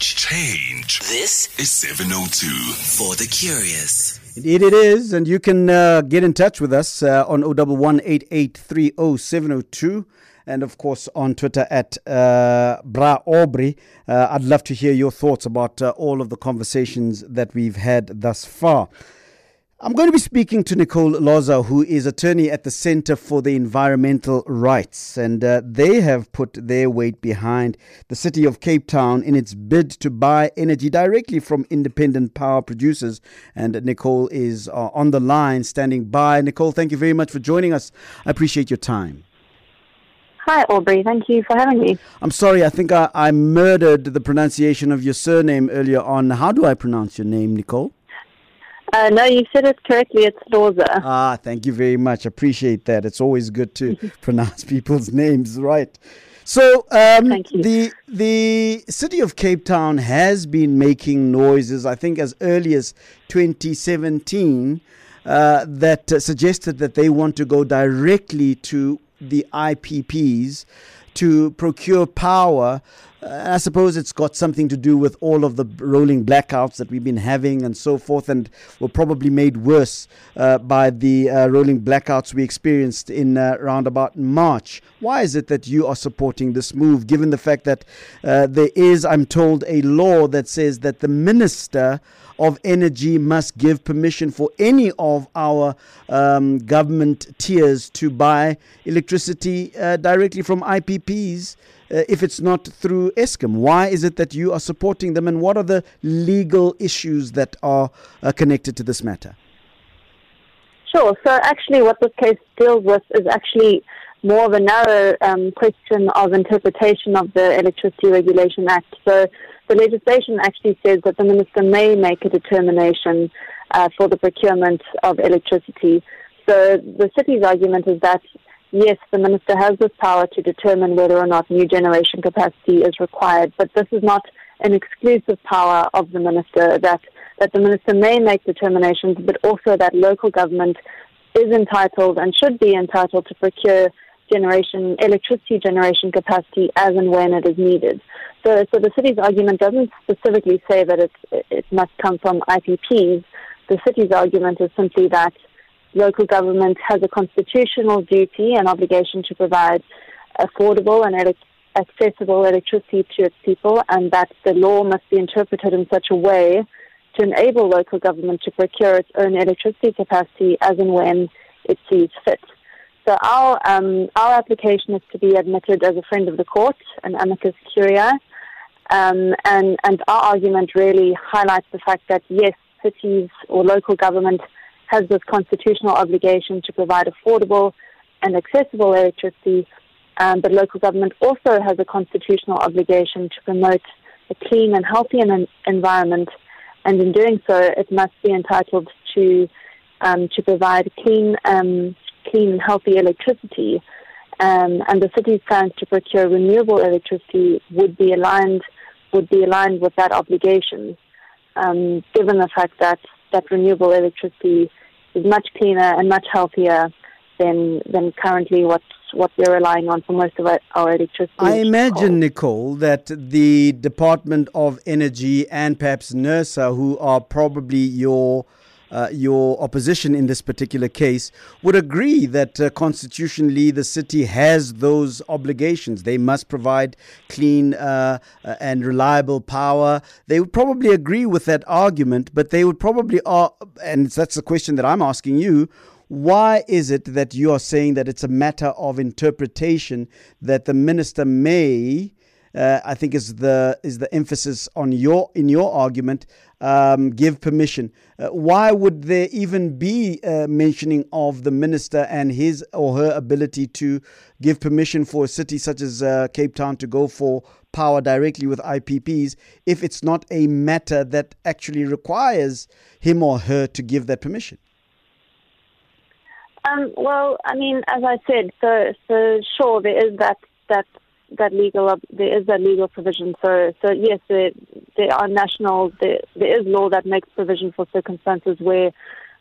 Change. This is 702. For the curious. Indeed, it is. And you can uh, get in touch with us uh, on 011 and of course on Twitter at uh, Bra Aubrey. Uh, I'd love to hear your thoughts about uh, all of the conversations that we've had thus far. I'm going to be speaking to Nicole Loser, who is attorney at the Center for the Environmental Rights, and uh, they have put their weight behind the city of Cape Town in its bid to buy energy directly from independent power producers. And Nicole is uh, on the line, standing by. Nicole, thank you very much for joining us. I appreciate your time. Hi, Aubrey. Thank you for having me. I'm sorry, I think I, I murdered the pronunciation of your surname earlier on. How do I pronounce your name, Nicole? Uh, no, you said it correctly. It's Loser. Ah, thank you very much. Appreciate that. It's always good to pronounce people's names right. So, um, the the city of Cape Town has been making noises. I think as early as 2017, uh, that uh, suggested that they want to go directly to the IPPs to procure power I suppose it's got something to do with all of the rolling blackouts that we've been having and so forth, and were probably made worse uh, by the uh, rolling blackouts we experienced in uh, around about March. Why is it that you are supporting this move, given the fact that uh, there is, I'm told, a law that says that the minister of energy must give permission for any of our um, government tiers to buy electricity uh, directly from IPPs? Uh, if it's not through Eskom? Why is it that you are supporting them, and what are the legal issues that are uh, connected to this matter? Sure. So, actually, what this case deals with is actually more of a narrow um, question of interpretation of the Electricity Regulation Act. So, the legislation actually says that the minister may make a determination uh, for the procurement of electricity. So, the city's argument is that yes, the minister has this power to determine whether or not new generation capacity is required, but this is not an exclusive power of the minister that, that the minister may make determinations, but also that local government is entitled and should be entitled to procure generation, electricity generation capacity as and when it is needed. So, so the city's argument doesn't specifically say that it, it must come from IPPs. The city's argument is simply that local government has a constitutional duty and obligation to provide affordable and ele- accessible electricity to its people, and that the law must be interpreted in such a way to enable local government to procure its own electricity capacity as and when it sees fit. So our um, our application is to be admitted as a friend of the court, an amicus curiae, um, and and our argument really highlights the fact that yes, cities or local government has this constitutional obligation to provide affordable and accessible electricity, um, but local government also has a constitutional obligation to promote a clean and healthy environment, and in doing so, it must be entitled to um, to provide clean, um, clean and healthy electricity. Um, and the city's plans to procure renewable electricity would be aligned would be aligned with that obligation, um, given the fact that that renewable electricity is much cleaner and much healthier than than currently what what we're relying on for most of our, our electricity. I imagine, Nicole, that the Department of Energy and perhaps NERSA, who are probably your uh, your opposition in this particular case would agree that uh, constitutionally the city has those obligations. They must provide clean uh, uh and reliable power. They would probably agree with that argument, but they would probably, are, and that's the question that I'm asking you. Why is it that you are saying that it's a matter of interpretation that the minister may uh, I think is the is the emphasis on your in your argument. Um, give permission. Uh, why would there even be a mentioning of the minister and his or her ability to give permission for a city such as uh, Cape Town to go for power directly with IPPs if it's not a matter that actually requires him or her to give that permission? Um, well, I mean, as I said, so so sure there is that that that legal there is that legal provision. So so yes, there there are national there there is law that makes provision for circumstances where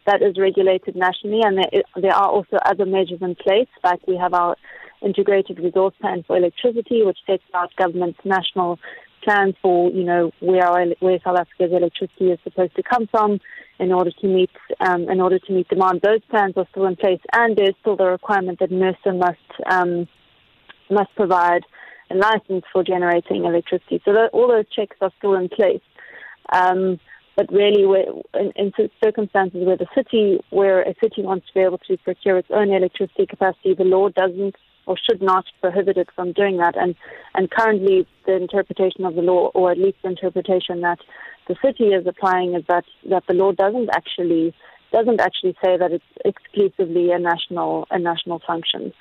that is regulated nationally, and there there are also other measures in place. Like we have our integrated resource plan for electricity, which sets out government's national plans for, you know, where our, where South Africa's electricity is supposed to come from in order to meet um, in order to meet demand. Those plans are still in place, and there's still the requirement that NERSA must um, must provide a license for generating electricity. So that, all those checks are still in place. Um, but really, in, in, circumstances where the city, where a city wants to be able to procure its own electricity capacity, the law doesn't or should not prohibit it from doing that. And and currently, the interpretation of the law, or at least the interpretation that the city is applying, is that that the law doesn't actually doesn't actually say that it's exclusively a national a national function,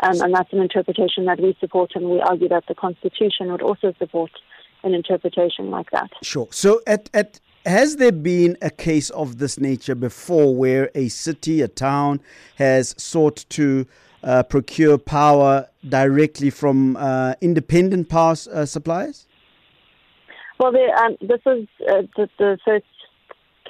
um, and that's an interpretation that we support, and we argue that the constitution would also support an interpretation like that. Sure. So at at has there been a case of this nature before where a city, a town, has sought to uh, procure power directly from uh, independent power uh, suppliers? Well, the, um, this is uh, the, the, first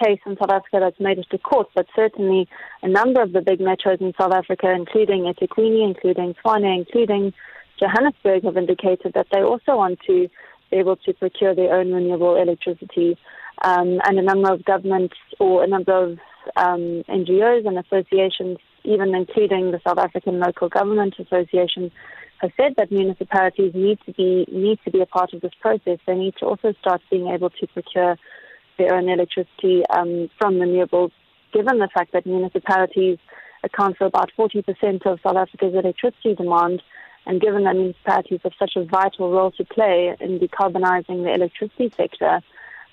case in South Africa that's made it to court, but certainly a number of the big metros in South Africa, including eThekwini, including Tshwane, including Johannesburg, have indicated that they also want to be able to procure their own renewable electricity um, and a number of governments or a number of um, NGOs and associations, even including the South African Local Government Association, have said that municipalities need to be need to be a part of this process. They need to also start being able to procure their own electricity um, from renewables, given the fact that municipalities account for about 40% of South Africa's electricity demand, and given that municipalities have such a vital role to play in decarbonizing the electricity sector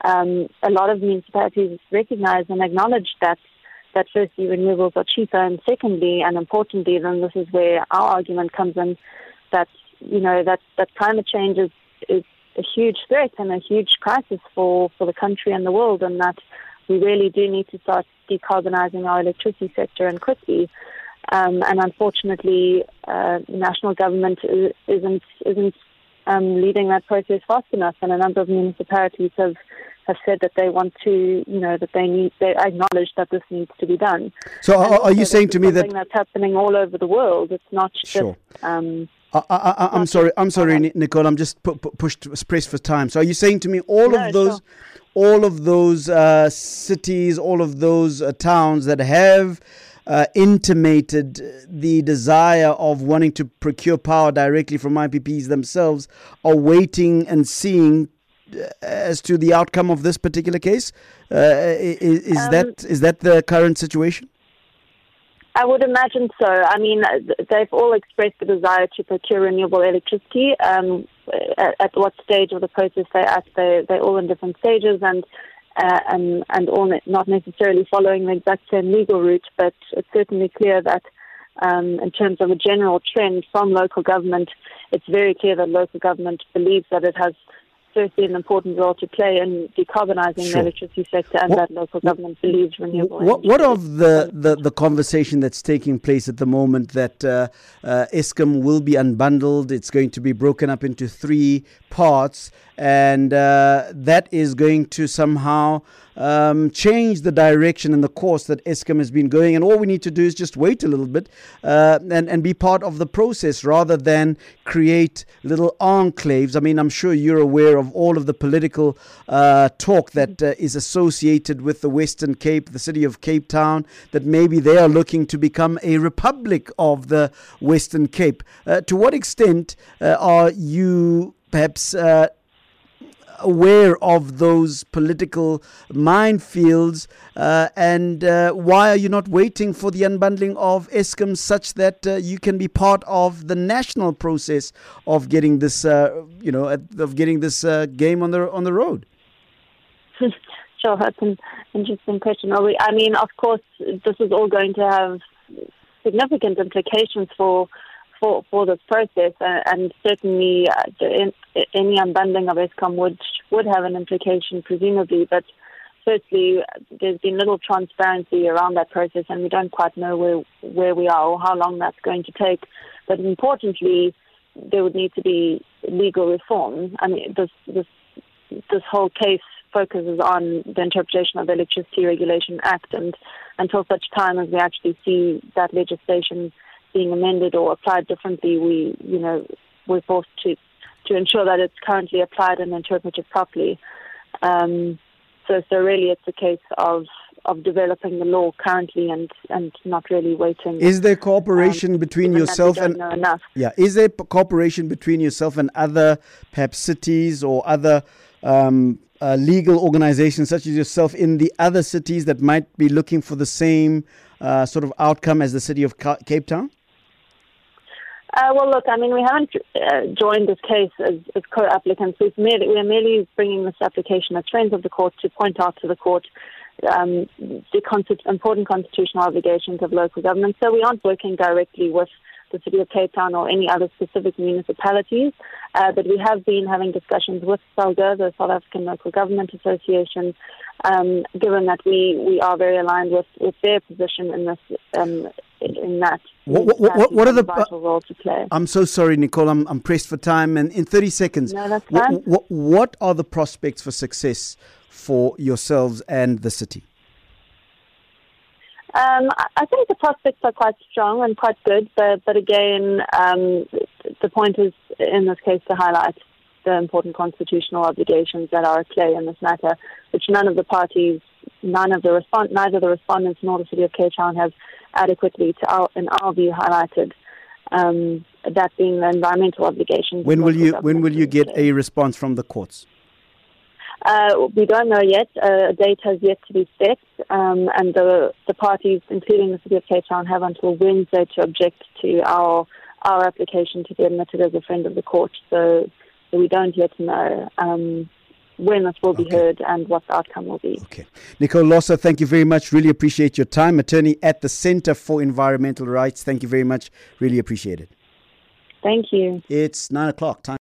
um, a lot of municipalities recognize and acknowledge that that firstly renewables are cheaper, and secondly, and importantly, then this is where our argument comes in that you know that that climate change is is a huge threat and a huge crisis for for the country and the world, and that we really do need to start decarbonizing our electricity sector and quickly. Um, and unfortunately, uh, national government isn't isn't um, leading that process fast enough, and a number of municipalities have have said that they want to, you know, that they need, they acknowledge that this needs to be done. So, are, are you saying to me that that's happening all over the world? It's not sure. just. Um, I, am sorry. I'm sorry, Nicole. I'm just pu- pu- pushed pressed for time. So, are you saying to me all no, of those, all of those uh, cities, all of those uh, towns that have uh, intimated the desire of wanting to procure power directly from IPPs themselves, are waiting and seeing as to the outcome of this particular case? Uh, is, is um, that is that the current situation? I would imagine so. I mean, they've all expressed the desire to procure renewable electricity. Um, at, at, what stage of the process they're at, they, they're all in different stages and, uh, and, and all not necessarily following the exact same legal route, but it's certainly clear that um, in terms of a general trend from local government, it's very clear that local government believes that it has firstly an important role to play in decarbonising sure. the electricity sector and what, that local government believes renewable what, what of the, the, the, conversation that's taking place at the moment that uh, uh, Eskom will be unbundled, it's going to be broken up into three parts, and uh, that is going to somehow um, change the direction and the course that Eskom has been going. And all we need to do is just wait a little bit uh, and, and be part of the process rather than create little enclaves. I mean, I'm sure you're aware of all of the political uh, talk that uh, is associated with the Western Cape, the city of Cape Town, that maybe they are looking to become a republic of the Western Cape. Uh, to what extent uh, are you perhaps uh, aware of those political minefields? Uh, and uh, why are you not waiting for the unbundling of Eskom such that uh, you can be part of the national process of getting this, uh, you know, of getting this uh, game on the on the road? sure, that's an interesting question. I mean, of course, this is all going to have significant implications for for, for this process, uh, and certainly uh, the, any unbundling of Eskom would would have an implication, presumably. But firstly, there's been little transparency around that process, and we don't quite know where where we are or how long that's going to take. But importantly, there would need to be legal reform. I mean, this this this whole case focuses on the interpretation of the Electricity Regulation Act, and until such time as we actually see that legislation being amended or applied differently, we, you know, we're forced to to ensure that it's currently applied and interpreted properly. Um, so, so really, it's a case of of developing the law currently and and not really waiting. Is there cooperation um, between yourself and yeah? Is there cooperation between yourself and other perhaps cities or other um, uh, legal organizations such as yourself in the other cities that might be looking for the same uh, sort of outcome as the city of Cape Town? Uh, well, look, I mean, we haven't uh, joined this case as, as co-applicants. We've merely, we are merely bringing this application as friends of the court to point out to the court um, the important constitutional obligations of local government. So we aren't working directly with the City of Cape Town or any other specific municipalities, uh, but we have been having discussions with SALGA, the South African Local Government Association, um, given that we, we are very aligned with, with their position in this um, in that. What, what, what, what are the vital role to play? I'm so sorry, Nicole. I'm, I'm pressed for time, and in 30 seconds, no, that's fine. What, what are the prospects for success for yourselves and the city? Um, I think the prospects are quite strong and quite good, but, but again, um, the point is in this case to highlight the important constitutional obligations that are at play in this matter, which none of the parties, none of the respond, neither the respondents nor the city of Cape Town have adequately, to our, in our view, highlighted. Um, that being the environmental obligations. When will you when will you get a response from the courts? Uh, we don't know yet. Uh, a date has yet to be set, um, and the the parties, including the city of Cape Town, have until Wednesday to object to our our application to be admitted as a friend of the court. So, so we don't yet know. Um, when this will be okay. heard and what the outcome will be. Okay. Nicole Loser, thank you very much. Really appreciate your time. Attorney at the Center for Environmental Rights. Thank you very much. Really appreciate it. Thank you. It's nine o'clock. Time.